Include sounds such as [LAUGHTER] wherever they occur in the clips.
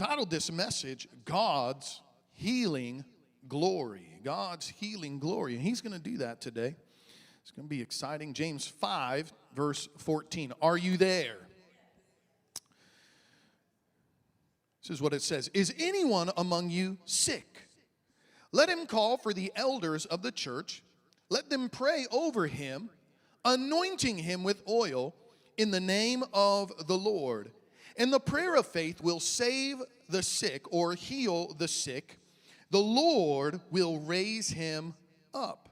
entitled this message, God's Healing Glory. God's Healing Glory. And He's going to do that today. It's going to be exciting. James 5, verse 14. Are you there? This is what it says Is anyone among you sick? Let him call for the elders of the church. Let them pray over him, anointing him with oil in the name of the Lord. And the prayer of faith will save the sick or heal the sick. The Lord will raise him up.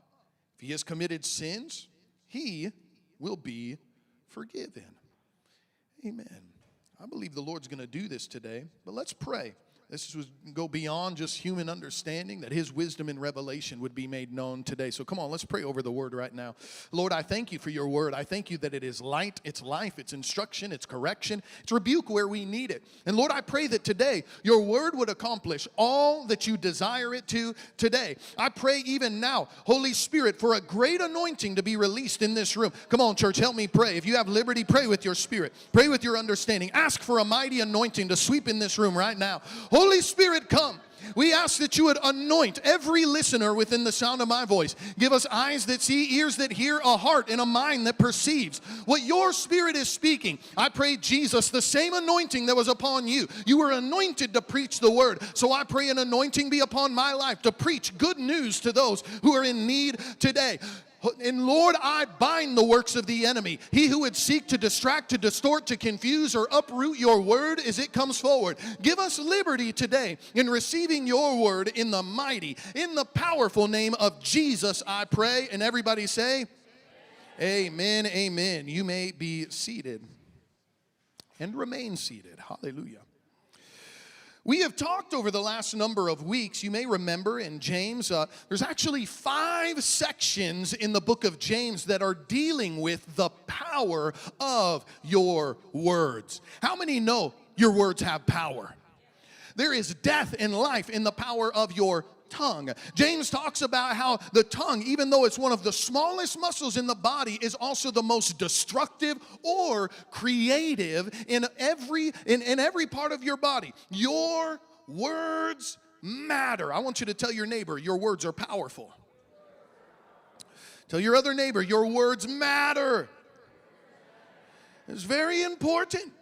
If he has committed sins, he will be forgiven. Amen. I believe the Lord's going to do this today, but let's pray. This would go beyond just human understanding, that His wisdom and revelation would be made known today. So come on, let's pray over the word right now. Lord, I thank you for your word. I thank you that it is light, it's life, it's instruction, it's correction, it's rebuke where we need it. And Lord, I pray that today your word would accomplish all that you desire it to today. I pray even now, Holy Spirit, for a great anointing to be released in this room. Come on, church, help me pray. If you have liberty, pray with your spirit, pray with your understanding. Ask for a mighty anointing to sweep in this room right now. Holy Spirit, come. We ask that you would anoint every listener within the sound of my voice. Give us eyes that see, ears that hear, a heart and a mind that perceives what your spirit is speaking. I pray, Jesus, the same anointing that was upon you. You were anointed to preach the word. So I pray an anointing be upon my life to preach good news to those who are in need today. And Lord, I bind the works of the enemy. He who would seek to distract, to distort, to confuse, or uproot your word as it comes forward. Give us liberty today in receiving your word in the mighty, in the powerful name of Jesus, I pray. And everybody say, Amen, amen. amen. You may be seated and remain seated. Hallelujah. We have talked over the last number of weeks, you may remember in James, uh, there's actually five sections in the book of James that are dealing with the power of your words. How many know your words have power? There is death and life in the power of your tongue. James talks about how the tongue, even though it's one of the smallest muscles in the body, is also the most destructive or creative in every in, in every part of your body. Your words matter. I want you to tell your neighbor, your words are powerful. Tell your other neighbor, your words matter. It's very important.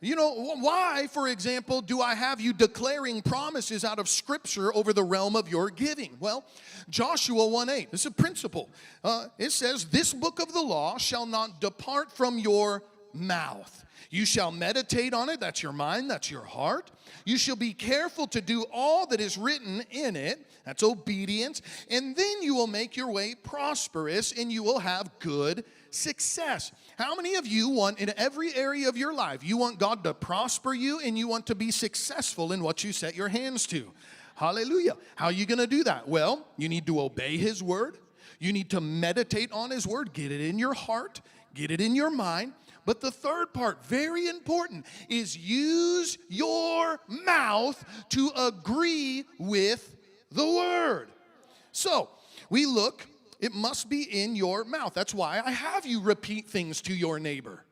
You know, why, for example, do I have you declaring promises out of Scripture over the realm of your giving? Well, Joshua 1 8, this is a principle. Uh, it says, This book of the law shall not depart from your mouth. You shall meditate on it, that's your mind, that's your heart. You shall be careful to do all that is written in it, that's obedience, and then you will make your way prosperous and you will have good success. How many of you want in every area of your life, you want God to prosper you and you want to be successful in what you set your hands to? Hallelujah. How are you going to do that? Well, you need to obey His word. You need to meditate on His word, get it in your heart, get it in your mind. But the third part, very important, is use your mouth to agree with the word. So we look it must be in your mouth. That's why I have you repeat things to your neighbor.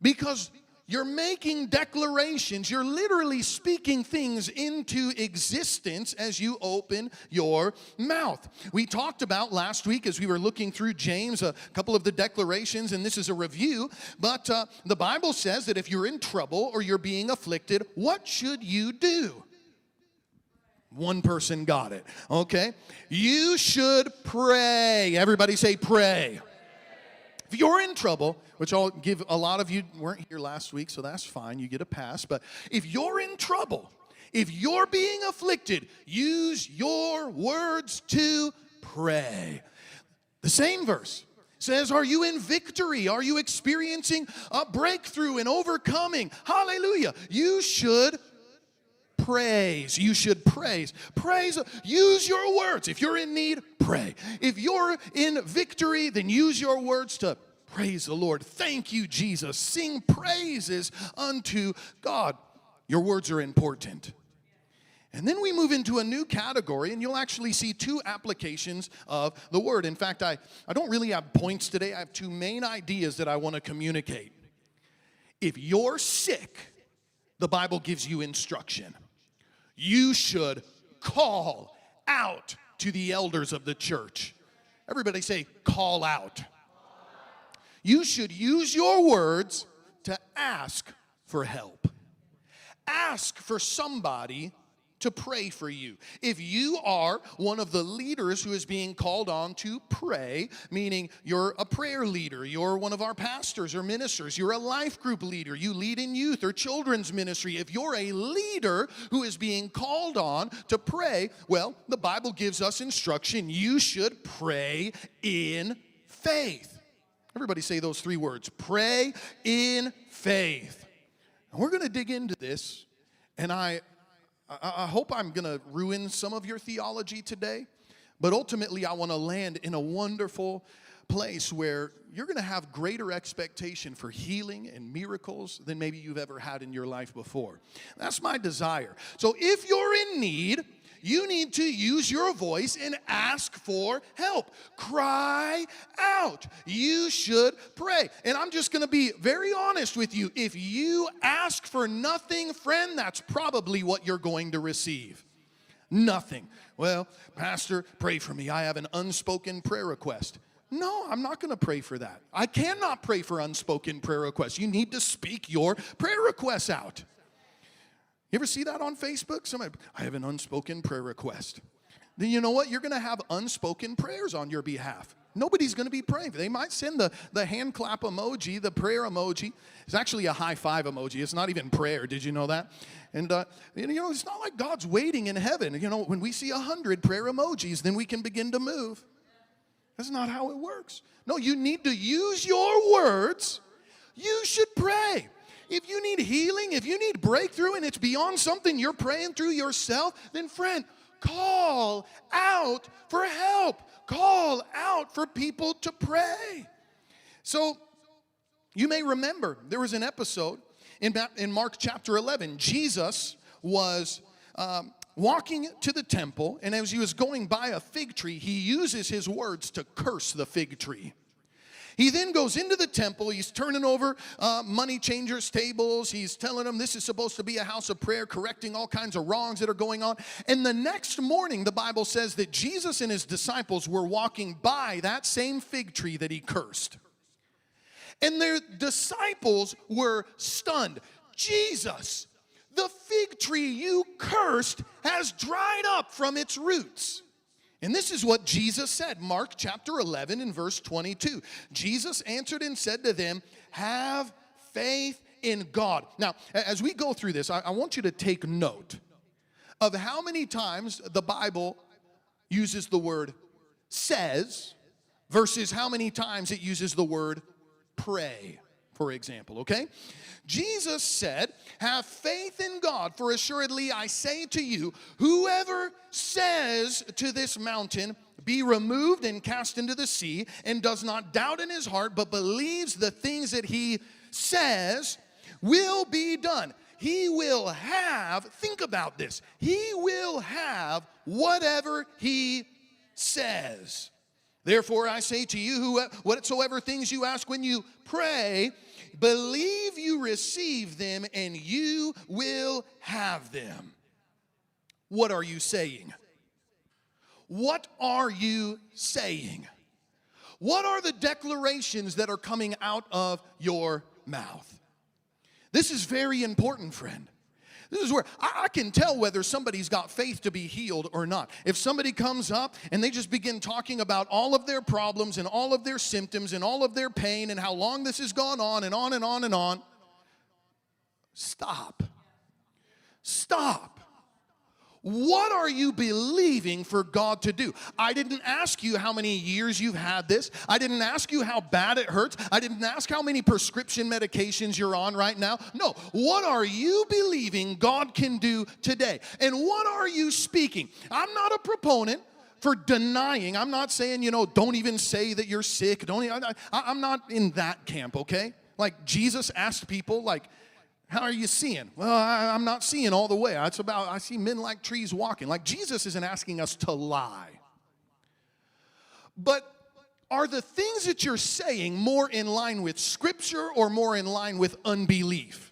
Because you're making declarations, you're literally speaking things into existence as you open your mouth. We talked about last week as we were looking through James a couple of the declarations, and this is a review. But uh, the Bible says that if you're in trouble or you're being afflicted, what should you do? One person got it. Okay? You should pray. Everybody say pray. If you're in trouble, which I'll give a lot of you weren't here last week, so that's fine. You get a pass. But if you're in trouble, if you're being afflicted, use your words to pray. The same verse says, Are you in victory? Are you experiencing a breakthrough and overcoming? Hallelujah. You should praise. You should praise. Praise, use your words. If you're in need, pray. If you're in victory, then use your words to praise the Lord. Thank you, Jesus. Sing praises unto God. Your words are important. And then we move into a new category, and you'll actually see two applications of the word. In fact, I, I don't really have points today. I have two main ideas that I want to communicate. If you're sick, the Bible gives you instruction. You should call out to the elders of the church. Everybody say, call out. You should use your words to ask for help. Ask for somebody to pray for you. If you are one of the leaders who is being called on to pray, meaning you're a prayer leader, you're one of our pastors or ministers, you're a life group leader, you lead in youth or children's ministry, if you're a leader who is being called on to pray, well, the Bible gives us instruction. You should pray in faith. Everybody say those three words pray in faith. And we're going to dig into this, and I I, I hope I'm going to ruin some of your theology today, but ultimately, I want to land in a wonderful place where you're going to have greater expectation for healing and miracles than maybe you've ever had in your life before. That's my desire. So if you're in need, you need to use your voice and ask for help. Cry out. You should pray. And I'm just going to be very honest with you. If you ask for nothing, friend, that's probably what you're going to receive. Nothing. Well, Pastor, pray for me. I have an unspoken prayer request. No, I'm not going to pray for that. I cannot pray for unspoken prayer requests. You need to speak your prayer requests out. You ever see that on Facebook? Somebody, I have an unspoken prayer request. Then you know what? You're going to have unspoken prayers on your behalf. Nobody's going to be praying. They might send the, the hand clap emoji, the prayer emoji. It's actually a high five emoji. It's not even prayer. Did you know that? And, uh, you know, it's not like God's waiting in heaven. You know, when we see a hundred prayer emojis, then we can begin to move. That's not how it works. No, you need to use your words. You should pray. If you need healing, if you need breakthrough and it's beyond something you're praying through yourself, then friend, call out for help. Call out for people to pray. So you may remember there was an episode in, in Mark chapter 11. Jesus was um, walking to the temple, and as he was going by a fig tree, he uses his words to curse the fig tree. He then goes into the temple. He's turning over uh, money changers' tables. He's telling them this is supposed to be a house of prayer, correcting all kinds of wrongs that are going on. And the next morning, the Bible says that Jesus and his disciples were walking by that same fig tree that he cursed. And their disciples were stunned. Jesus, the fig tree you cursed has dried up from its roots. And this is what Jesus said, Mark chapter 11 and verse 22. Jesus answered and said to them, Have faith in God. Now, as we go through this, I, I want you to take note of how many times the Bible uses the word says versus how many times it uses the word pray, for example, okay? Jesus said, Have faith in God, for assuredly I say to you, whoever says to this mountain, be removed and cast into the sea, and does not doubt in his heart, but believes the things that he says will be done. He will have, think about this, he will have whatever he says. Therefore, I say to you, whatsoever things you ask when you pray, Believe you receive them and you will have them. What are you saying? What are you saying? What are the declarations that are coming out of your mouth? This is very important, friend. This is where I, I, can tell whether somebody's got faith to be healed or not. If somebody comes up and they just begin talking about all of their problems and all of their symptoms and all of their pain and how long this has gone on and on and on and on, stop. Stop. What are you believing for God to do? I didn't ask you how many years you've had this. I didn't ask you how bad it hurts. I didn't ask how many prescription medications you're on right now. No, what are you believing God can do today? And what are you speaking? I'm not a proponent for denying. I'm not saying, you know, don't even say that you're sick. Don't I, I'm not in that camp, okay? Like Jesus asked people like how are you seeing? Well, I, am not seeing all the way. It's about, I see men like trees walking. Like Jesus isn't asking us to lie. But are the things that you're saying more in line with Scripture or more in line with unbelief?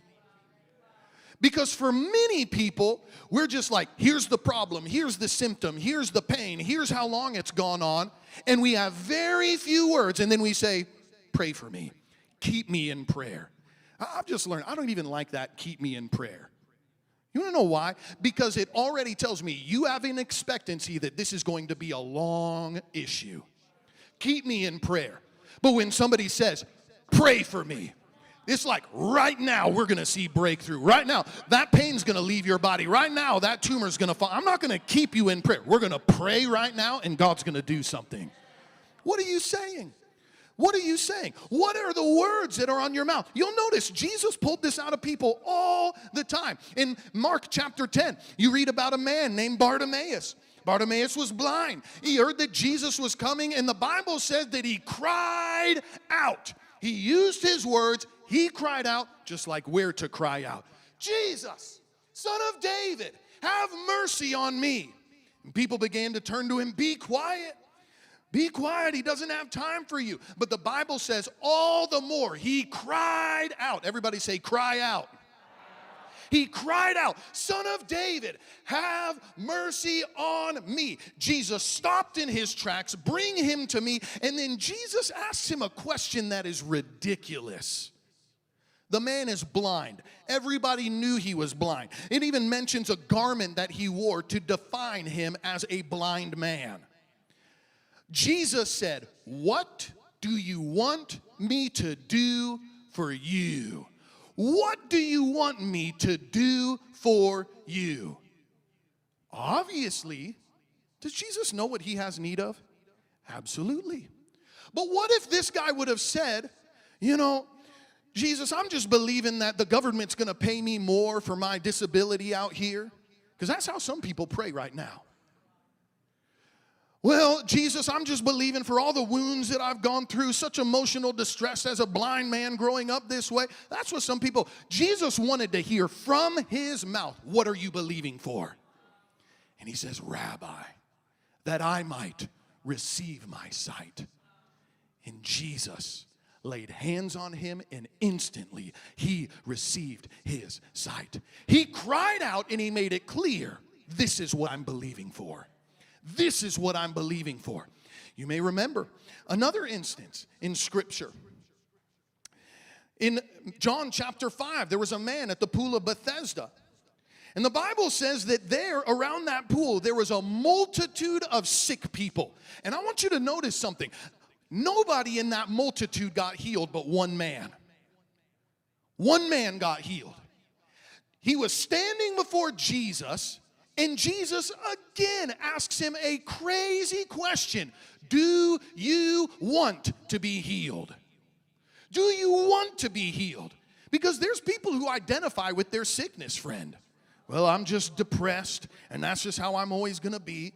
Because for many people, we're just like, here's the problem, here's the symptom, here's the pain, here's how long it's gone on. And we have very few words, and then we say, Pray for me, keep me in prayer. I've just learned, I don't even like that, keep me in prayer. You wanna know why? Because it already tells me you have an expectancy that this is going to be a long issue. Keep me in prayer. But when somebody says, Pray for me, it's like right now we're gonna see breakthrough. Right now, that pain's gonna leave your body. Right now, that tumor's gonna fall. I'm not gonna keep you in prayer. We're gonna pray right now, and God's gonna do something. What are you saying? What are you saying? What are the words that are on your mouth? You'll notice Jesus pulled this out of people all the time. In Mark chapter 10, you read about a man named Bartimaeus. Bartimaeus was blind. He heard that Jesus was coming, and the Bible says that he cried out. He used his words, he cried out just like we're to cry out Jesus, son of David, have mercy on me. And people began to turn to him, Be quiet. Be quiet. He doesn't have time for you. But the Bible says, all the more, he cried out. Everybody say, cry out. He cried out, Son of David, have mercy on me. Jesus stopped in his tracks, bring him to me. And then Jesus asks him a question that is ridiculous. The man is blind. Everybody knew he was blind. It even mentions a garment that he wore to define him as a blind man. Jesus said, What do you want me to do for you? What do you want me to do for you? Obviously, does Jesus know what he has need of? Absolutely. But what if this guy would have said, You know, Jesus, I'm just believing that the government's gonna pay me more for my disability out here. Because that's how some people pray right now. Well, Jesus, I'm just believing for all the wounds that I've gone through, such emotional distress as a blind man growing up this way. That's what some people, Jesus wanted to hear from his mouth, What are you believing for? And he says, Rabbi, that I might receive my sight. And Jesus laid hands on him, and instantly he received his sight. He cried out and he made it clear this is what I'm believing for. This is what I'm believing for. You may remember another instance in Scripture. In John chapter 5, there was a man at the pool of Bethesda. And the Bible says that there, around that pool, there was a multitude of sick people. And I want you to notice something. Nobody in that multitude got healed but one man. One man got healed. He was standing before Jesus, and Jesus again asks him a crazy question Do you want to be healed? Do you want to be healed? Because there's people who identify with their sickness, friend. Well, I'm just depressed, and that's just how I'm always gonna be.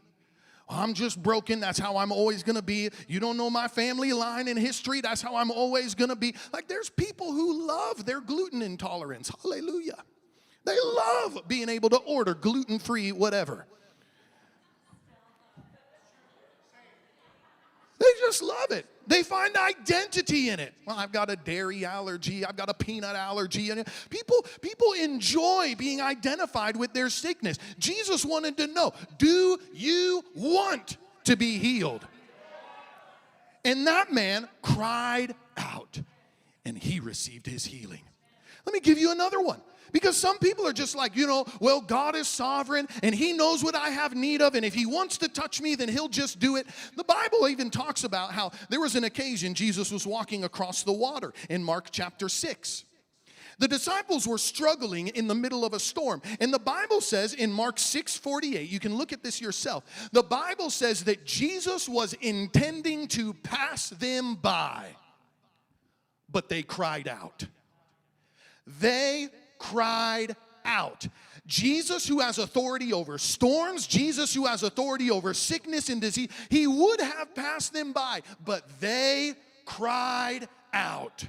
I'm just broken. That's how I'm always gonna be. You don't know my family line and history. That's how I'm always gonna be. Like, there's people who love their gluten intolerance. Hallelujah. They love being able to order gluten free whatever. They just love it. They find identity in it. Well, I've got a dairy allergy. I've got a peanut allergy. And people, people enjoy being identified with their sickness. Jesus wanted to know, do you want to be healed? And that man cried out and he received his healing. Let me give you another one. Because some people are just like, you know, well, God is sovereign and He knows what I have need of, and if He wants to touch me, then He'll just do it. The Bible even talks about how there was an occasion Jesus was walking across the water in Mark chapter 6. The disciples were struggling in the middle of a storm. And the Bible says in Mark 6 48, you can look at this yourself. The Bible says that Jesus was intending to pass them by, but they cried out. They cried out. Jesus, who has authority over storms, Jesus, who has authority over sickness and disease, he would have passed them by, but they cried out.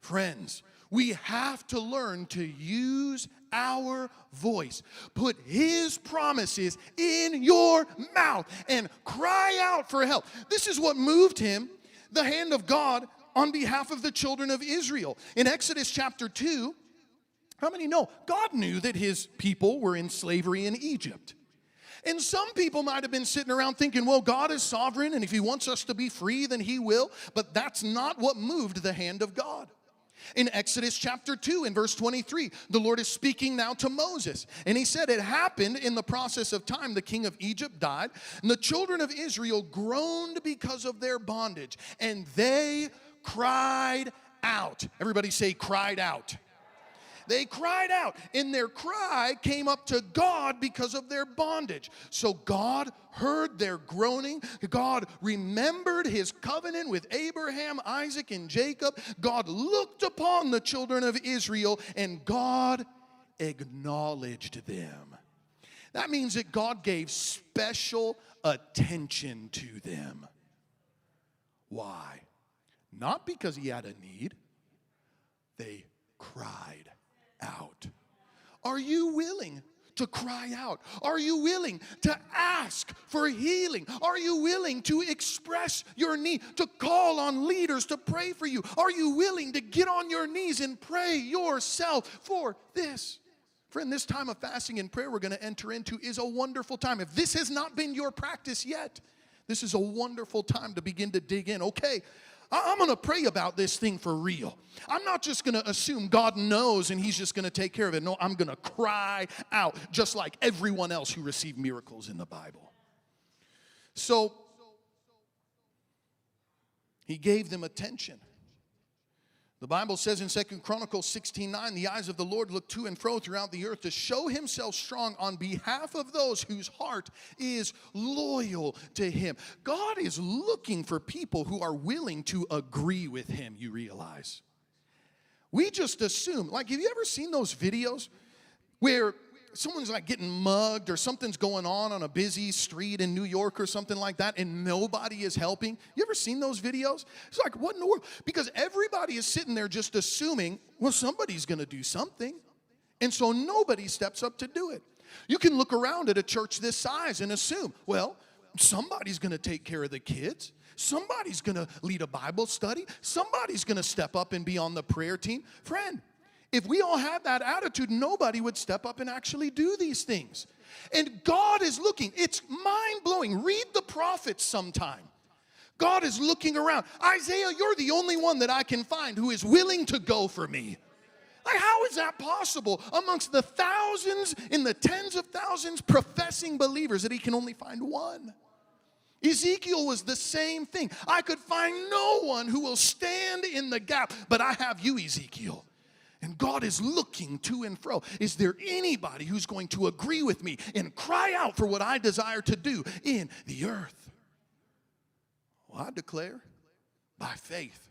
Friends, we have to learn to use our voice. Put his promises in your mouth and cry out for help. This is what moved him, the hand of God, on behalf of the children of Israel. In Exodus chapter 2, How many know God knew that his people were in slavery in Egypt? And some people might have been sitting around thinking, well, God is sovereign, and if He wants us to be free, then He will. But that's not what moved the hand of God. In Exodus chapter 2, in verse 23, the Lord is speaking now to Moses. And he said, It happened in the process of time. The king of Egypt died, and the children of Israel groaned because of their bondage, and they cried out. Everybody say, cried out. They cried out, and their cry came up to God because of their bondage. So God heard their groaning. God remembered his covenant with Abraham, Isaac, and Jacob. God looked upon the children of Israel, and God acknowledged them. That means that God gave special attention to them. Why? Not because he had a need, they cried out? Are you willing to cry out? Are you willing to ask for healing? Are you willing to express your need, to call on leaders to pray for you? Are you willing to get on your knees and pray yourself for this? Friend, this time of fasting and prayer we're going to enter into is a wonderful time. If this has not been your practice yet, this is a wonderful time to begin to dig in. Okay, I'm going to pray about this thing for real. I'm not just going to assume God knows and He's just going to take care of it. No, I'm going to cry out just like everyone else who received miracles in the Bible. So, He gave them attention. The Bible says in Second Chronicles 16 9, the eyes of the Lord look to and fro throughout the earth to show himself strong on behalf of those whose heart is loyal to him. God is looking for people who are willing to agree with him, you realize. We just assume, like, have you ever seen those videos where someone's like getting mugged or something's going on on a busy street in New York or something like that and nobody is helping. You ever seen those videos? It's like, what in the world? Because everybody is sitting there just assuming, well, somebody's going to do something. And so nobody steps up to do it. You can look around at a church this size and assume, well, somebody's going to take care of the kids. Somebody's going to lead a Bible study. Somebody's going to step up and be on the prayer team. Friend, if we all had that attitude, nobody would step up and actually do these things. And God is looking. It's mind blowing. Read the prophets sometime. God is looking around. Isaiah, you're the only one that I can find who is willing to go for me. Like, how is that possible amongst the thousands, in the tens of thousands professing believers that he can only find one? Ezekiel was the same thing. I could find no one who will stand in the gap, but I have you, Ezekiel. And God is looking to and fro. Is there anybody who's going to agree with me and cry out for what I desire to do in the earth? Well, I declare by faith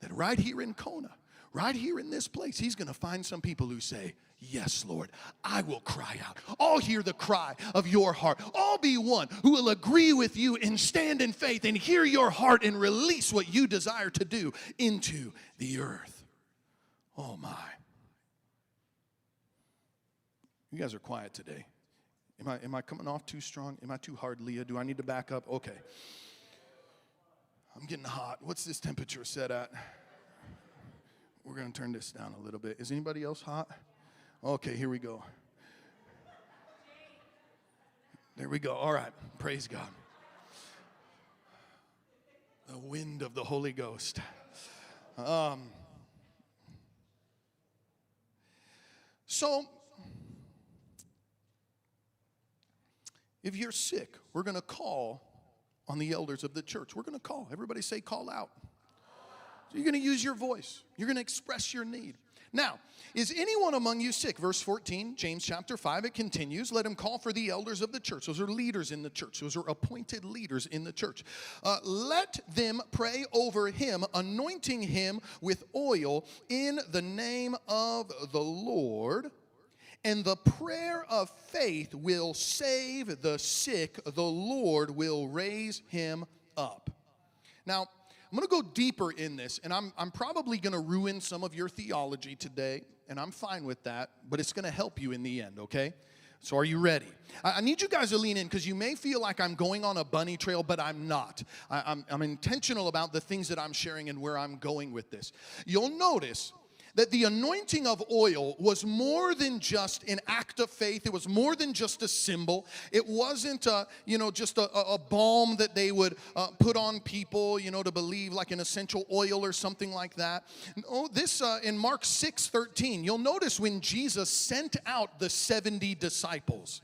that right here in Kona, right here in this place, He's going to find some people who say, Yes, Lord, I will cry out. I'll hear the cry of your heart. I'll be one who will agree with you and stand in faith and hear your heart and release what you desire to do into the earth. Oh my. You guys are quiet today. Am I, am I coming off too strong? Am I too hard, Leah? Do I need to back up? Okay. I'm getting hot. What's this temperature set at? We're going to turn this down a little bit. Is anybody else hot? Okay, here we go. There we go. All right. Praise God. The wind of the Holy Ghost. Um, So, if you're sick, we're going to call on the elders of the church. We're going to call. Everybody say, call out. So you're going to use your voice, you're going to express your need. Now, is anyone among you sick? Verse 14, James chapter 5, it continues. Let him call for the elders of the church. Those are leaders in the church, those are appointed leaders in the church. Uh, let them pray over him, anointing him with oil in the name of the Lord. And the prayer of faith will save the sick, the Lord will raise him up. Now, I'm going to go deeper in this, and I'm, I'm probably going to ruin some of your theology today, and I'm fine with that, but it's going to help you in the end, okay? So, are you ready? I, I need you guys to lean in because you may feel like I'm going on a bunny trail, but I'm not. I, I'm, I'm intentional about the things that I'm sharing and where I'm going with this. You'll notice that the anointing of oil was more than just an act of faith. It was more than just a symbol. It wasn't, a, you know, just a, a balm that they would uh, put on people, you know, to believe like an essential oil or something like that. Oh, this uh, in Mark 6 13, you'll notice when Jesus sent out the 70 disciples.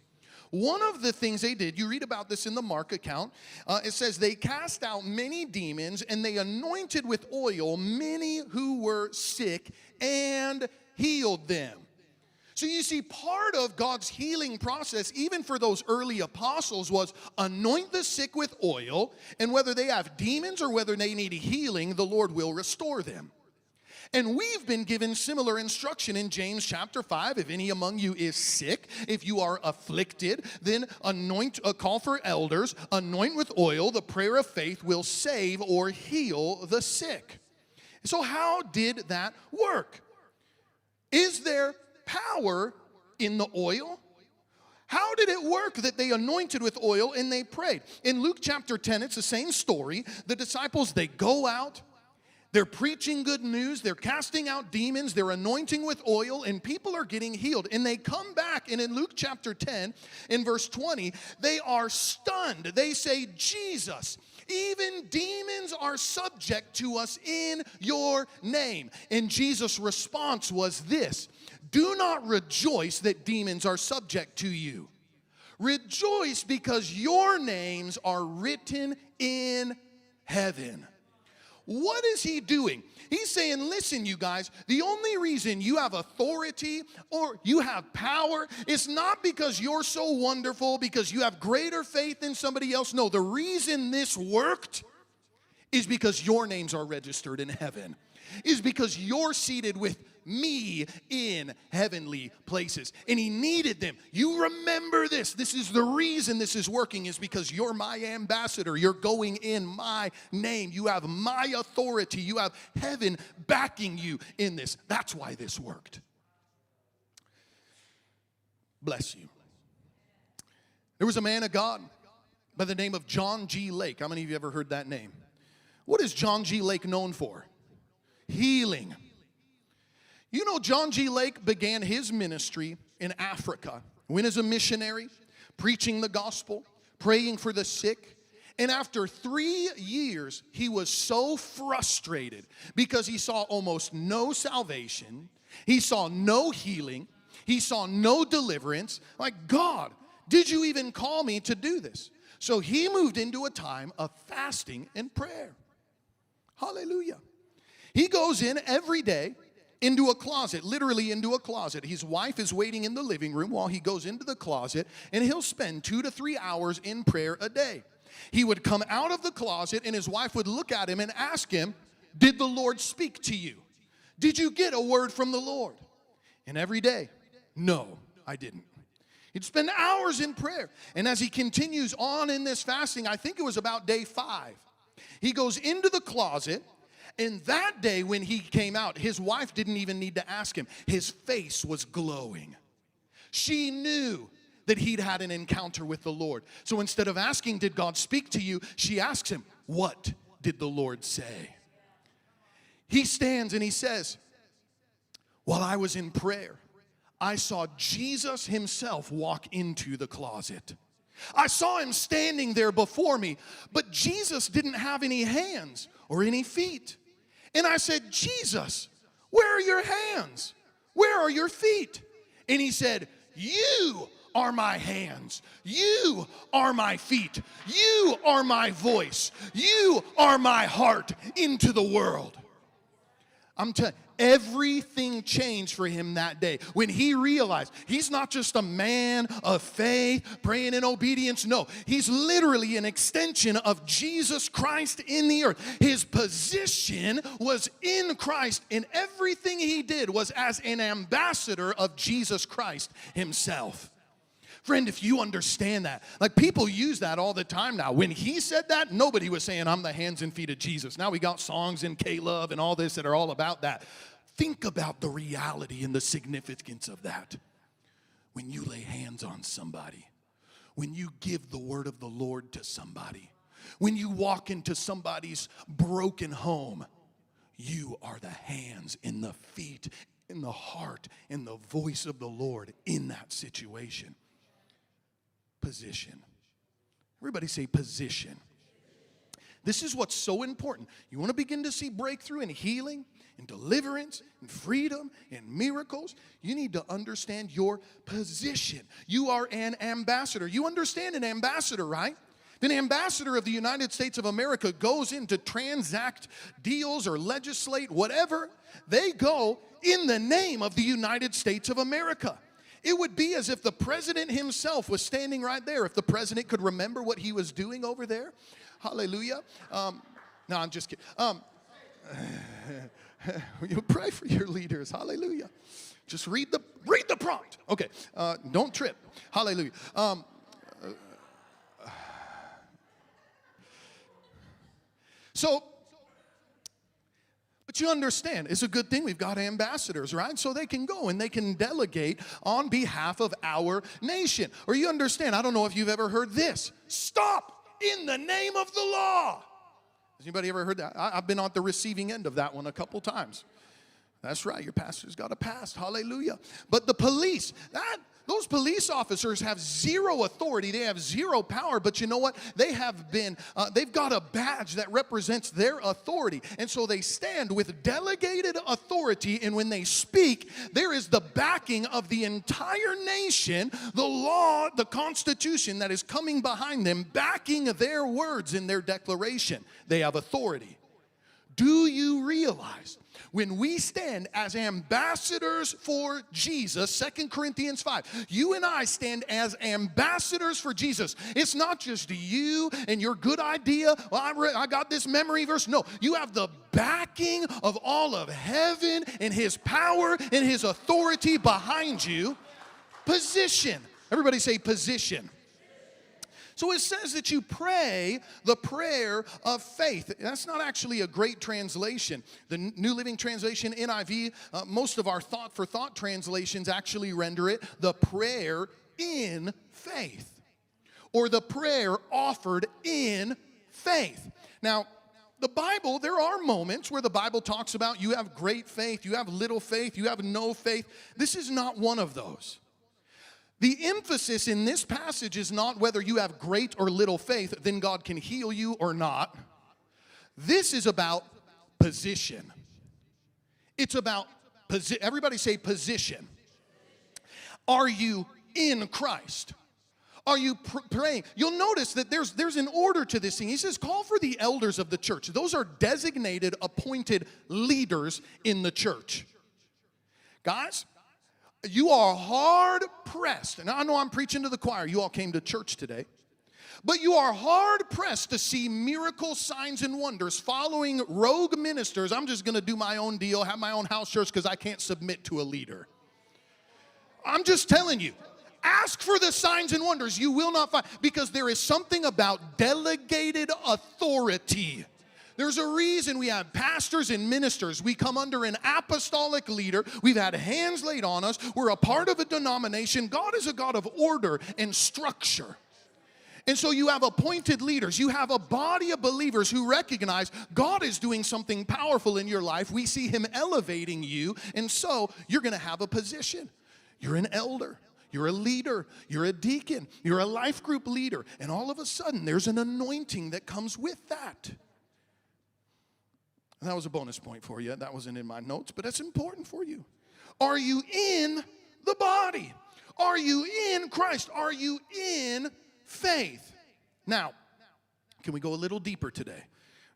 One of the things they did, you read about this in the Mark account, uh, it says they cast out many demons and they anointed with oil many who were sick and healed them. So you see, part of God's healing process, even for those early apostles, was anoint the sick with oil, and whether they have demons or whether they need healing, the Lord will restore them. And we've been given similar instruction in James chapter 5. If any among you is sick, if you are afflicted, then anoint, a uh, call for elders, anoint with oil, the prayer of faith will save or heal the sick. So, how did that work? Is there power in the oil? How did it work that they anointed with oil and they prayed? In Luke chapter 10, it's the same story. The disciples, they go out, they're preaching good news, they're casting out demons, they're anointing with oil, and people are getting healed. And they come back, and in Luke chapter 10, in verse 20, they are stunned. They say, Jesus, even demons are subject to us in your name. And Jesus' response was this Do not rejoice that demons are subject to you. Rejoice because your names are written in heaven. What is he doing? He's saying, listen, you guys, the only reason you have authority or you have power is not because you're so wonderful, because you have greater faith than somebody else. No, the reason this worked is because your names are registered in heaven, is because you're seated with me in heavenly places. And he needed them. You remember this. This is the reason this is working, is because you're my ambassador. You're going in my name. You have my authority. You have heaven backing you in this. That's why this worked. Bless you. There was a man of God by the name of John G. Lake. How many of you ever heard that name? What is John G. Lake known for? Healing. You know, John G. Lake began his ministry in Africa, went as a missionary, preaching the gospel, praying for the sick. And after three years, he was so frustrated because he saw almost no salvation, he saw no healing, he saw no deliverance. Like, God, did you even call me to do this? So he moved into a time of fasting and prayer. Hallelujah. He goes in every day into a closet, literally into a closet. His wife is waiting in the living room while he goes into the closet, and he'll spend two to three hours in prayer a day. He would come out of the closet, and his wife would look at him and ask him, Did the Lord speak to you? Did you get a word from the Lord? And every day, No, I didn't. He'd spend hours in prayer. And as he continues on in this fasting, I think it was about day five, he goes into the closet and that day when he came out, his wife didn't even need to ask him. His face was glowing. She knew that he'd had an encounter with the Lord. So instead of asking, Did God speak to you? she asks him, What did the Lord say? He stands and he says, While I was in prayer, I saw Jesus himself walk into the closet. I saw him standing there before me, but Jesus didn't have any hands or any feet. And I said, Jesus, where are your hands? Where are your feet? And he said, You are my hands. You are my feet. You are my voice. You are my heart into the world. I'm telling everything changed for him that day when he realized he's not just a man of faith praying in obedience. No, he's literally an extension of Jesus Christ in the earth. His position was in Christ, and everything he did was as an ambassador of Jesus Christ himself. Friend, if you understand that, like people use that all the time now. When he said that, nobody was saying, I'm the hands and feet of Jesus. Now we got songs in K Love and all this that are all about that. Think about the reality and the significance of that. When you lay hands on somebody, when you give the word of the Lord to somebody, when you walk into somebody's broken home, You are the hands and the feet and the heart and the voice of the Lord in that situation. Position. Everybody say position. This is what's so important. You want to begin to see breakthrough and healing and deliverance and freedom and miracles. You need to understand your position. You are an ambassador. You understand an ambassador, right? An ambassador of the United States of America goes in to transact deals or legislate, whatever. They go in the name of the United States of America. It would be as if the president himself was standing right there. If the president could remember what he was doing over there. Hallelujah. Um, no, I'm just kidding. Um, [LAUGHS] you pray for your leaders. Hallelujah. Just read the read the prompt. Okay. Uh, don't trip. Hallelujah. Um, [SIGHS] So, you understand, it's a good thing we've got ambassadors, right? So they can go and they can delegate on behalf of our nation. Or you understand, I don't know if you've ever heard this stop in the name of the law. Has anybody ever heard that? I, have been on the receiving end of that one a couple times. That's right, your pastor's got a past. Hallelujah. But the police, that those police officers have zero authority. They have zero power. But you know what? They have been, uh, they've got a badge that represents their authority. And so they stand with delegated authority. And when they speak, there is the backing of the entire nation, the law, the constitution that is coming behind them, backing their words in their declaration. They have authority. Do you realize when we stand as ambassadors for Jesus, Second Corinthians 5, you and I stand as ambassadors for Jesus. It's not just you and your good idea. Well, I, re- I got this memory verse. No, you have the backing of all of heaven and his power and his authority behind you. Position. Everybody say position. So it says that you pray the prayer of faith. That's not actually a great translation. The New Living Translation, NIV, uh, most of our thought for thought translations actually render it the prayer in faith or the prayer offered in faith. Now, the Bible, there are moments where the Bible talks about you have great faith, you have little faith, you have no faith. This is not one of those. The emphasis in this passage is not whether you have great or little faith, then God can heal you or not. This is about position. It's about position. Everybody say position. Are you in Christ? Are you pr- praying? You'll notice that there's there's an order to this thing. He says, "Call for the elders of the church." Those are designated, appointed leaders in the church. Guys, you are hard pressed, and I know I'm preaching to the choir, you all came to church today, but you are hard pressed to see miracle signs and wonders following rogue ministers. I'm just gonna do my own deal, have my own house church because I can't submit to a leader. I'm just telling you, ask for the signs and wonders you will not find because there is something about delegated authority there's a reason we have pastors and ministers. We come under an apostolic leader. We've had hands laid on us. We're a part of a denomination. God is a God of order and structure. And so you have appointed leaders. You have a body of believers who recognize God is doing something powerful in your life. We see Him elevating you. And so you're going to have a position. You're an elder. You're a leader. You're a deacon. You're a life group leader. And all of a sudden, there's an anointing that comes with that. And that was a bonus point for you. That wasn't in my notes, but that's important for you. Are you in the body? Are you in Christ? Are you in faith? Now, can we go a little deeper today?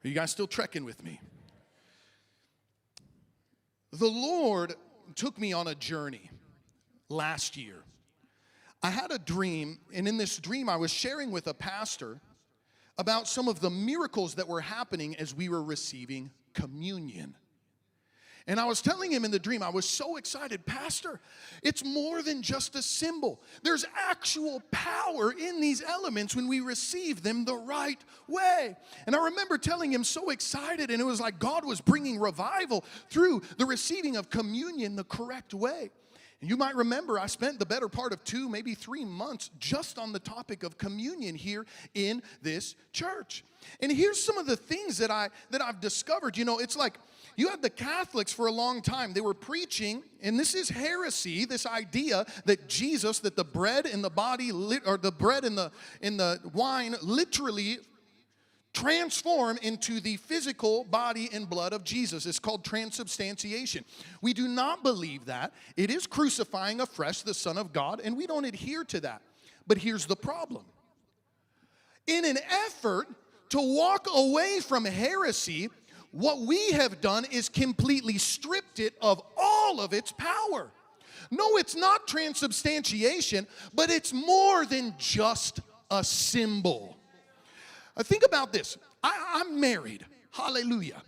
Are you guys still trekking with me? The Lord took me on a journey last year. I had a dream, and in this dream, I was sharing with a pastor about some of the miracles that were happening as we were receiving communion. And I was telling him in the dream, I was so excited, Pastor, it's more than just a symbol. There's actual power in these elements when we receive them the right way. And I remember telling him so excited, and it was like God was bringing revival through the receiving of communion the correct way. And you might remember I spent the better part of two, maybe three months just on the topic of communion here in this church. And here's some of the things that I that I've discovered. You know, it's like you had the Catholics for a long time. They were preaching, and this is heresy, this idea that Jesus, that the bread and the body, or the bread and the in the wine literally transform into the physical body and blood of Jesus. It's called transubstantiation. We do not believe that. It is crucifying afresh the Son of God, and we don't adhere to that. But here's the problem in an effort to walk away from heresy, what we have done is completely stripped it of all of its power. No, it's not transubstantiation, but it's more than just a symbol. Uh, think about this I, I'm married, hallelujah,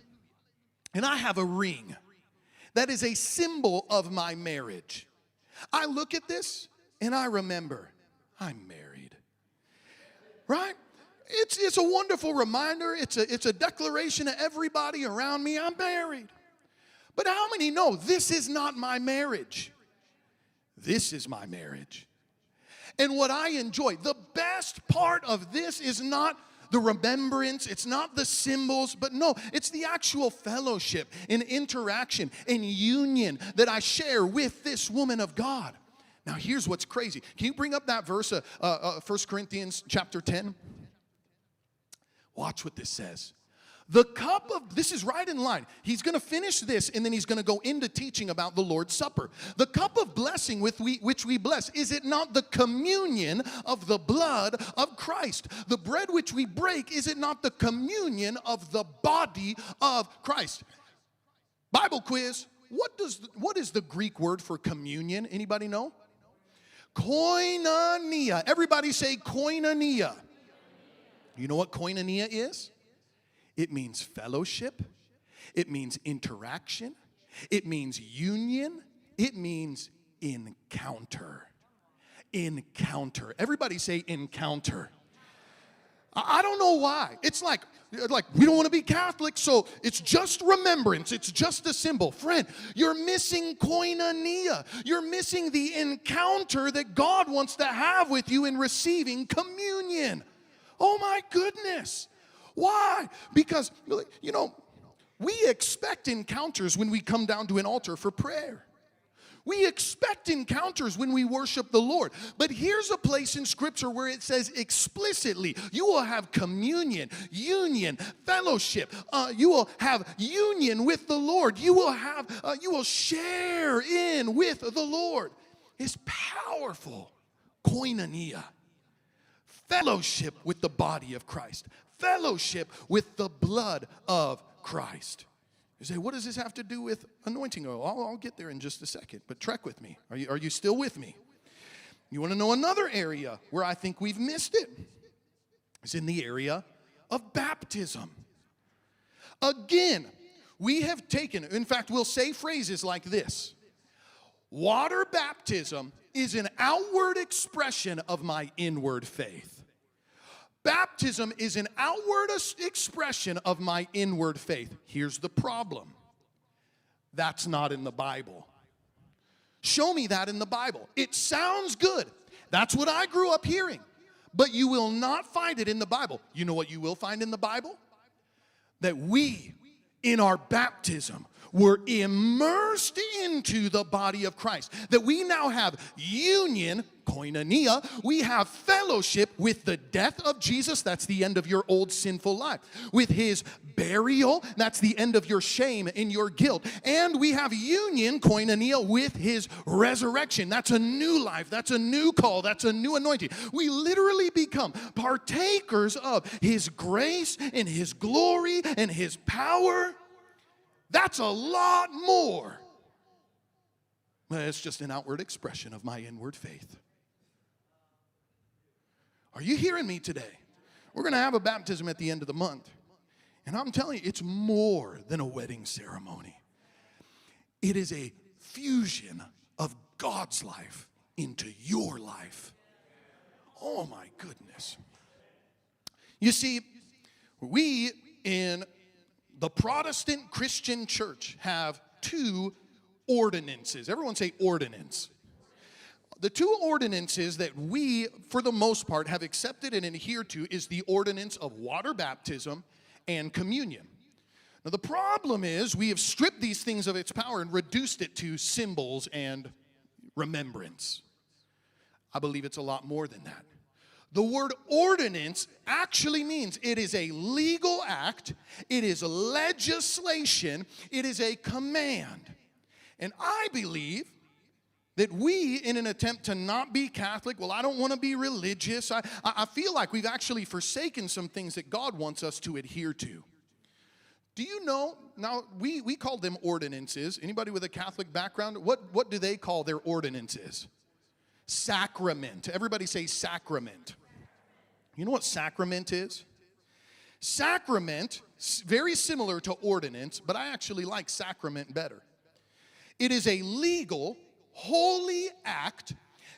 and I have a ring that is a symbol of my marriage. I look at this and I remember I'm married. Right? It's, it's a wonderful reminder. It's a, it's a declaration to everybody around me I'm married. But how many know this is not my marriage? This is my marriage. And what I enjoy, the best part of this is not the remembrance, it's not the symbols, but no, it's the actual fellowship and interaction and union that I share with this woman of God. Now, here's what's crazy. Can you bring up that verse, uh, uh, 1 Corinthians chapter 10? Watch what this says. The cup of, this is right in line. He's gonna finish this and then he's gonna go into teaching about the Lord's Supper. The cup of blessing with we, which we bless, is it not the communion of the blood of Christ? The bread which we break, is it not the communion of the body of Christ? Bible quiz. What does what is the Greek word for communion? Anybody know? Koinonia. Everybody say koinonia. You know what koinonia is? It means fellowship, it means interaction, it means union, it means encounter. Encounter. Everybody say encounter. I don't know why. It's like, like we don't want to be Catholic, so it's just remembrance. It's just a symbol. Friend, you're missing koinonia. You're missing the encounter that God wants to have with you in receiving communion. Oh my goodness. Why? Because, you know, we expect encounters when we come down to an altar for prayer. We expect encounters when we worship the Lord. But here's a place in Scripture where it says explicitly you will have communion, union, fellowship. Uh, you will have union with the Lord. You will have, uh, you will share in with the Lord. It's powerful. Koinonia. Fellowship with the body of Christ fellowship with the blood of Christ. You say, what does this have to do with anointing oil? I'll, I'll get there in just a second, but trek with me. Are you, are you still with me? You want to know another area where I think we've missed it? It's in the area of baptism. Again, we have taken, in fact, we'll say phrases like this Water baptism is an outward expression of my inward faith. Baptism is an outward expression of my inward faith. Here's the problem that's not in the Bible. Show me that in the Bible. It sounds good. That's what I grew up hearing. But you will not find it in the Bible. You know what you will find in the Bible? That we, in our baptism, were immersed into the body of Christ. That we now have union koinonia, we have fellowship with the death of Jesus, that's the end of your old sinful life. With his burial, that's the end of your shame and your guilt. And we have union, koinonia, with his resurrection. That's a new life, that's a new call, that's a new anointing. We literally become partakers of his grace and his glory and his power. That's a lot more. It's just an outward expression of my inward faith. Are you hearing me today? We're going to have a baptism at the end of the month. And I'm telling you, it's more than a wedding ceremony, it is a fusion of God's life into your life. Oh my goodness. You see, we in the Protestant Christian church have two ordinances. Everyone say ordinance. The two ordinances that we, for the most part, have accepted and adhered to is the ordinance of water baptism and communion. Now, the problem is we have stripped these things of its power and reduced it to symbols and remembrance. I believe it's a lot more than that. The word ordinance actually means it is a legal act, it is legislation, it is a command. And I believe that we, in an attempt to not be Catholic, well, I don't want to be religious, I, I feel like we've actually forsaken some things that God wants us to adhere to. Do you know, now we, we call them ordinances. Anybody with a Catholic background, what, what do they call their ordinances? Sacrament. Everybody say sacrament. You know what sacrament is? Sacrament, very similar to ordinance, but I actually like sacrament better. It is a legal, holy act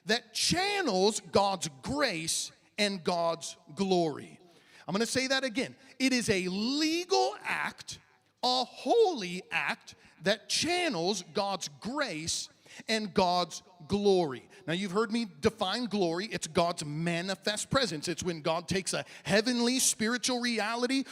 that channels God's grace and God's glory. I'm gonna say that again. It is a legal act, a holy act that channels God's grace and God's glory. Now, you've heard me define glory. It's God's manifest presence. It's when God takes a heavenly spiritual reality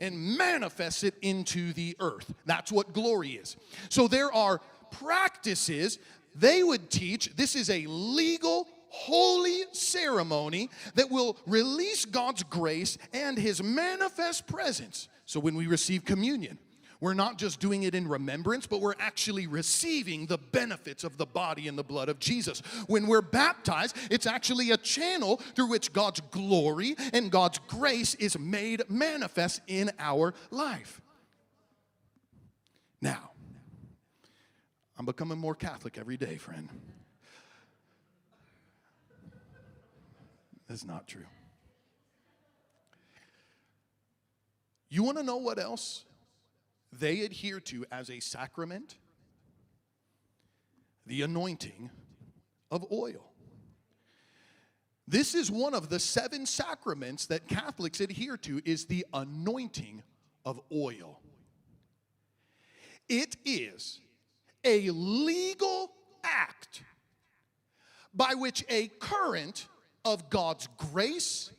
and manifests it into the earth. That's what glory is. So, there are practices they would teach. This is a legal, holy ceremony that will release God's grace and His manifest presence. So, when we receive communion, we're not just doing it in remembrance, but we're actually receiving the benefits of the body and the blood of Jesus. When we're baptized, it's actually a channel through which God's glory and God's grace is made manifest in our life. Now, I'm becoming more Catholic every day, friend. That's not true. You want to know what else they adhere to as a sacrament the anointing of oil. This is one of the seven sacraments that Catholics adhere to is the anointing of oil. It is a legal act by which a current of God's grace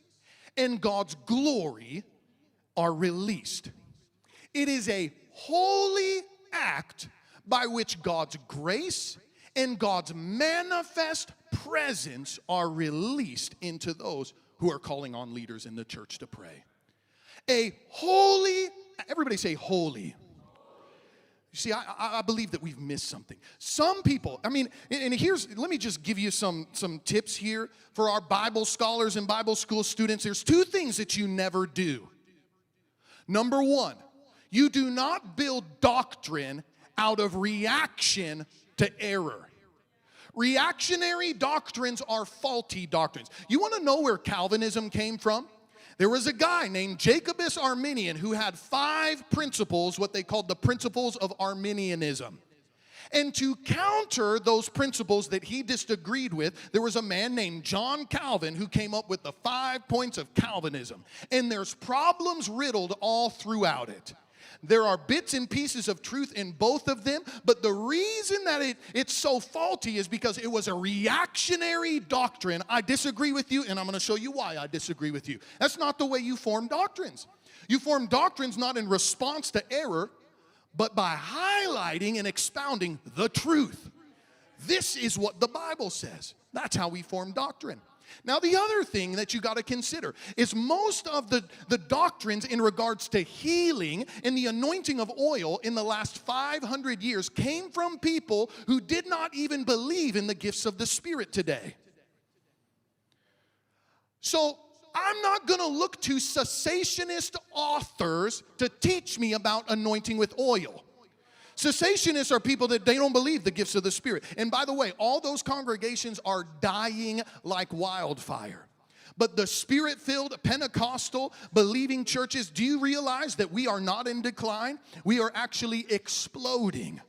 and God's glory are released. It is a holy act by which God's grace and God's manifest presence are released into those who are calling on leaders in the church to pray. A holy, everybody say holy. You see, I, I believe that we've missed something. Some people, I mean, and here's, let me just give you some, some tips here for our Bible scholars and Bible school students. There's two things that you never do. Number one, you do not build doctrine out of reaction to error. Reactionary doctrines are faulty doctrines. You want to know where Calvinism came from? There was a guy named Jacobus Arminius who had five principles, what they called the principles of Arminianism. And to counter those principles that he disagreed with, there was a man named John Calvin who came up with the five points of Calvinism. And there's problems riddled all throughout it. There are bits and pieces of truth in both of them, but the reason that it, it's so faulty is because it was a reactionary doctrine. I disagree with you, and I'm going to show you why I disagree with you. That's not the way you form doctrines. You form doctrines not in response to error, but by highlighting and expounding the truth. This is what the Bible says. That's how we form doctrine. Now, the other thing that you got to consider is most of the, the doctrines in regards to healing and the anointing of oil in the last 500 years came from people who did not even believe in the gifts of the Spirit today. So, I'm not gonna look to cessationist authors to teach me about anointing with oil. Cessationists are people that they don't believe the gifts of the Spirit. And by the way, all those congregations are dying like wildfire. But the spirit filled Pentecostal believing churches, do you realize that we are not in decline? We are actually exploding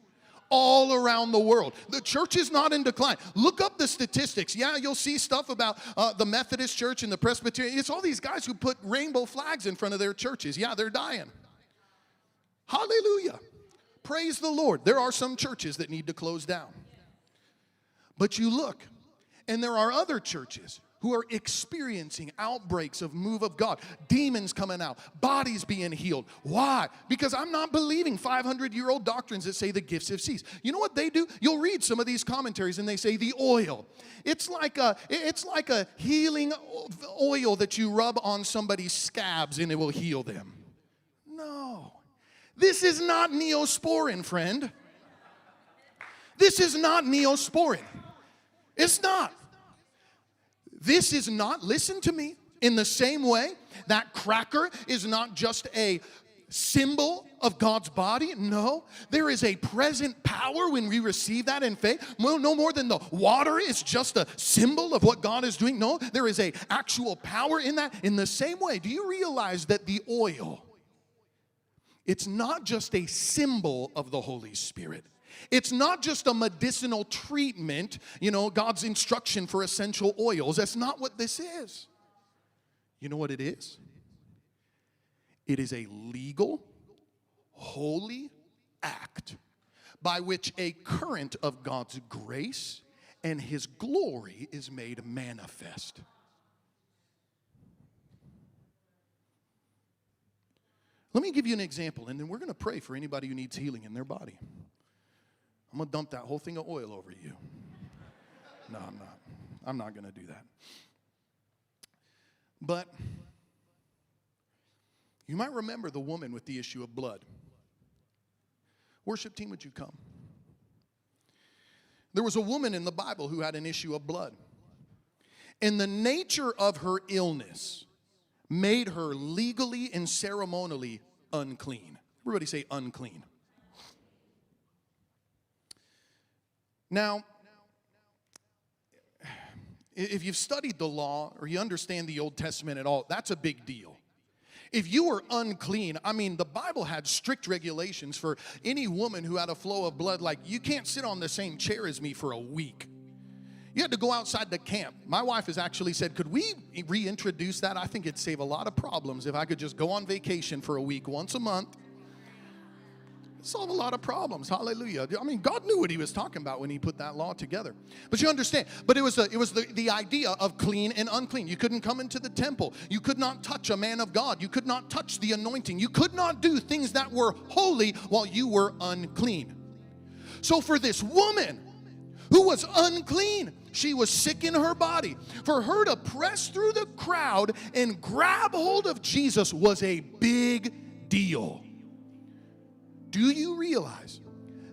all around the world. The church is not in decline. Look up the statistics. Yeah, you'll see stuff about uh, the Methodist church and the Presbyterian. It's all these guys who put rainbow flags in front of their churches. Yeah, they're dying. Hallelujah. Praise the Lord. There are some churches that need to close down. But you look, And there are other churches who are experiencing outbreaks of move of God, demons coming out, bodies being healed. Why? Because I'm not believing 500 year old doctrines that say the gifts have ceased. You know what they do? You'll read some of these commentaries and they say the oil. It's like a it's like a healing oil that you rub on somebody's scabs and it will heal them. No. This is not neosporin, friend. This is not neosporin. It's not. This is not, listen to me, in the same way that cracker is not just a symbol of God's body. No, there is a present power when we receive that in faith. No, no more than the water is just a symbol of what God is doing. No, there is a actual power in that. In the same way, do you realize that the oil it's not just a symbol of the Holy Spirit. It's not just a medicinal treatment, you know, God's instruction for essential oils. That's not what this is. You know what it is? It is a legal, holy act by which a current of God's grace and His glory is made manifest. Let me give you an example, and then we're going to pray for anybody who needs healing in their body. I'm going to dump that whole thing of oil over you. No, I'm not. I'm not going to do that. But you might remember the woman with the issue of blood. Worship team, would you come? There was a woman in the Bible who had an issue of blood. And the nature of her illness made her legally and ceremonially unclean. Everybody say unclean. Now, if you've studied the law or you understand the Old Testament at all, that's a big deal. If you were unclean, I mean, the Bible had strict regulations for any woman who had a flow of blood, like, you can't sit on the same chair as me for a week. You had to go outside the camp. My wife has actually said, Could we reintroduce that? I think it'd save a lot of problems if I could just go on vacation for a week once a month solve a lot of problems. Hallelujah. I mean, God knew what he was talking about when he put that law together. But you understand, but it was the, it was the, the idea of clean and unclean. You couldn't come into the temple. You could not touch a man of God. You could not touch the anointing. You could not do things that were holy while you were unclean. So for this woman who was unclean, she was sick in her body. For her to press through the crowd and grab hold of Jesus was a big deal. Do you realize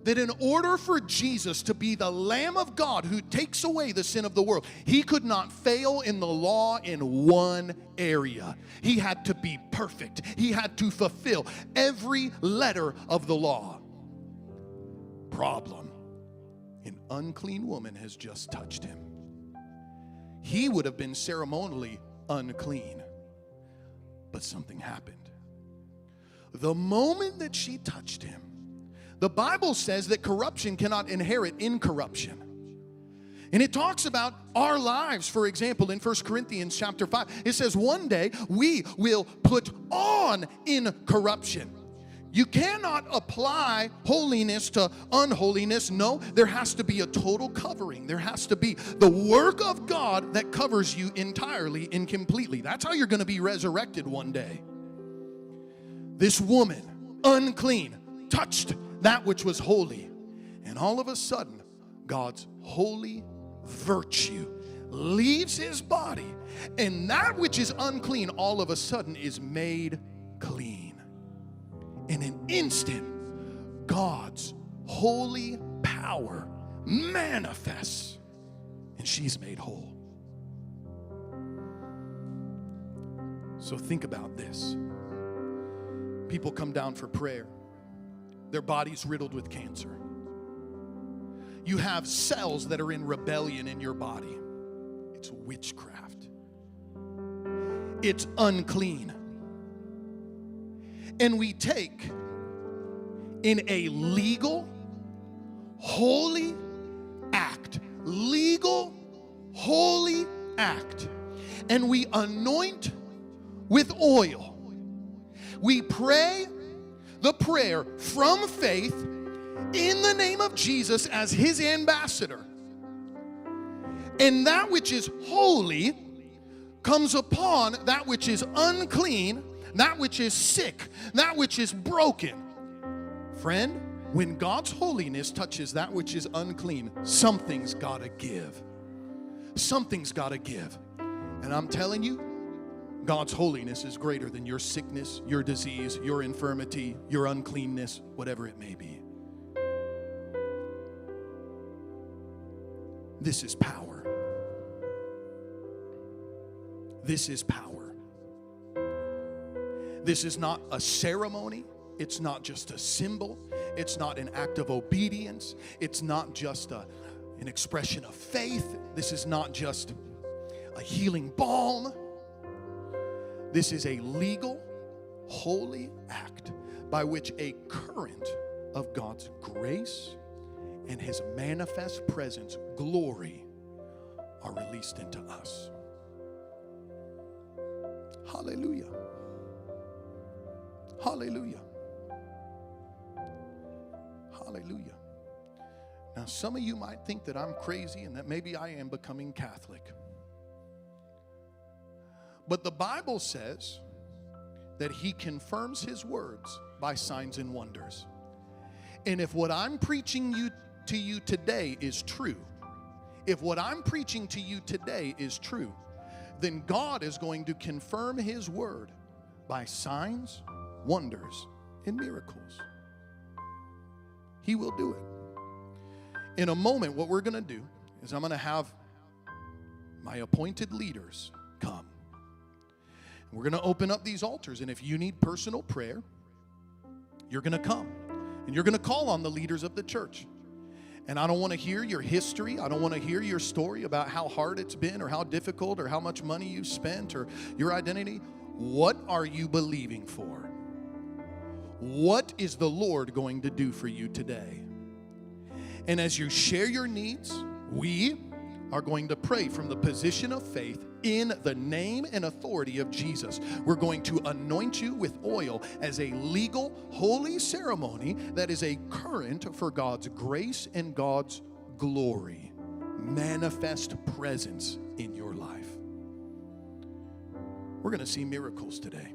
that in order for Jesus to be the Lamb of God who takes away the sin of the world, he could not fail in the law in one area. He had to be perfect, he had to fulfill every letter of the law. Problem an unclean woman has just touched him. He would have been ceremonially unclean, but something happened. The moment that she touched him, the Bible says that corruption cannot inherit incorruption. And it talks about our lives, for example, in First Corinthians chapter 5. It says, One day we will put on incorruption. You cannot apply holiness to unholiness. No, there has to be a total covering. There has to be the work of God that covers you entirely and completely. That's how you're going to be resurrected one day. This woman, unclean, touched that which was holy. And all of a sudden, God's holy virtue leaves his body, and that which is unclean all of a sudden is made clean. In an instant, God's holy power manifests, and she's made whole. So think about this. People come down for prayer, their body's riddled with cancer. You have cells that are in rebellion in your body. It's witchcraft, it's unclean. And we take in a legal, holy act, legal, holy act, and we anoint with oil we pray the prayer from faith in the name of Jesus as his ambassador. And that which is holy comes upon that which is unclean, that which is sick, that which is broken. Friend, when God's holiness touches that which is unclean, something's got to give. Something's got to give. And I'm telling you, God's holiness is greater than your sickness, your disease, your infirmity, your uncleanness, whatever it may be. This is power. This is power. This is not a ceremony. It's not just a symbol. It's not an act of obedience. It's not just a, an expression of faith. This is not just a healing balm. This is a legal, holy act by which a current of God's grace and His manifest presence, glory, are released into us. Hallelujah. Hallelujah. Hallelujah. Now, some of you might think that I'm crazy and that maybe I am becoming Catholic. But the Bible says that He confirms His words by signs and wonders. And if what I'm preaching you to you today is true, if what I'm preaching to you today is true, then God is going to confirm His word by signs, wonders, and miracles. He will do it. In a moment, what we're going to do is I'm going to have my appointed leaders come. We're going to open up these altars, and if you need personal prayer, you're going to come and you're going to call on the leaders of the church. And I don't want to hear your history. I don't want to hear your story about how hard it's been or how difficult or how much money you've spent or your identity. What are you believing for? What is the Lord going to do for you today? And as you share your needs, we are going to pray from the position of faith in the name and authority of Jesus. We're going to anoint you with oil as a legal, holy ceremony that is a current for God's grace and God's glory. Manifest presence in your life. We're going to see miracles today.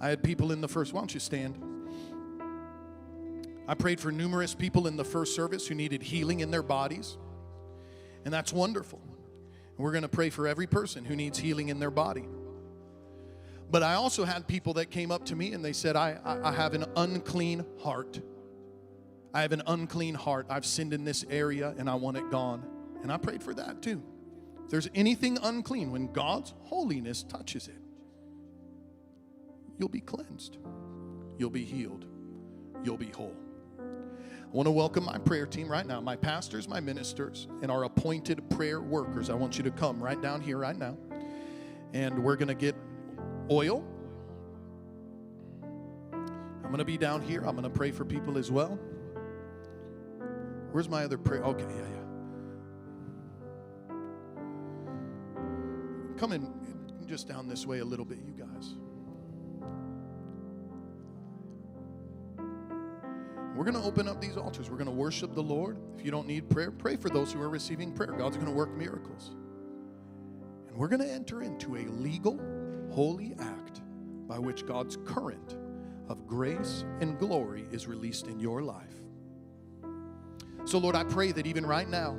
I had people in the first, why don't you stand? I prayed for numerous people in the first service who needed healing in their bodies, and that's wonderful. And We're going to pray for every person who needs healing in their body. But I also had people that came up to me and they said, I, I, I have an unclean heart. I have an unclean heart. I've sinned in this area and I want it gone. And I prayed for that too. If there's anything unclean, when God's holiness touches it, you'll be cleansed, you'll be healed, you'll be whole. I want to welcome my prayer team right now, my pastors, my ministers, and our appointed prayer workers. I want you to come right down here right now. And we're going to get oil. I'm going to be down here. I'm going to pray for people as well. Where's my other prayer? Okay, yeah, yeah. Come in just down this way a little bit, you guys. We're going to open up these altars. We're going to worship the Lord. If you don't need prayer, pray for those who are receiving prayer. God's going to work miracles. And we're going to enter into a legal, holy act by which God's current of grace and glory is released in your life. So, Lord, I pray that even right now,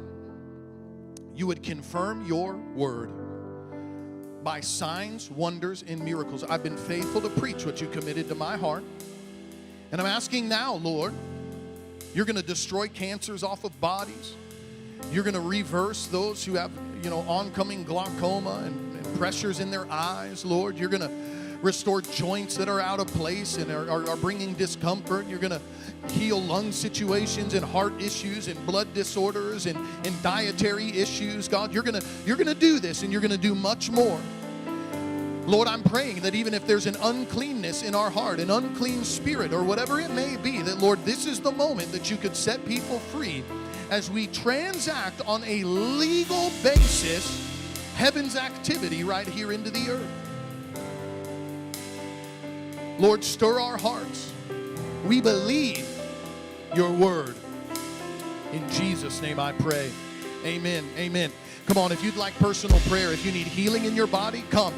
you would confirm your word by signs, wonders, and miracles. I've been faithful to preach what you committed to my heart. And I'm asking now, Lord, you're going to destroy cancers off of bodies. You're going to reverse those who have, you know, oncoming glaucoma and, and pressures in their eyes, Lord. You're going to restore joints that are out of place and are, are, are bringing discomfort. You're going to heal lung situations and heart issues and blood disorders and, and dietary issues. God, you're going to you're going to do this and you're going to do much more. Lord, I'm praying that even if there's an uncleanness in our heart, an unclean spirit, or whatever it may be, that Lord, this is the moment that you could set people free as we transact on a legal basis heaven's activity right here into the earth. Lord, stir our hearts. We believe your word. In Jesus' name I pray. Amen. Amen. Come on, if you'd like personal prayer, if you need healing in your body, come.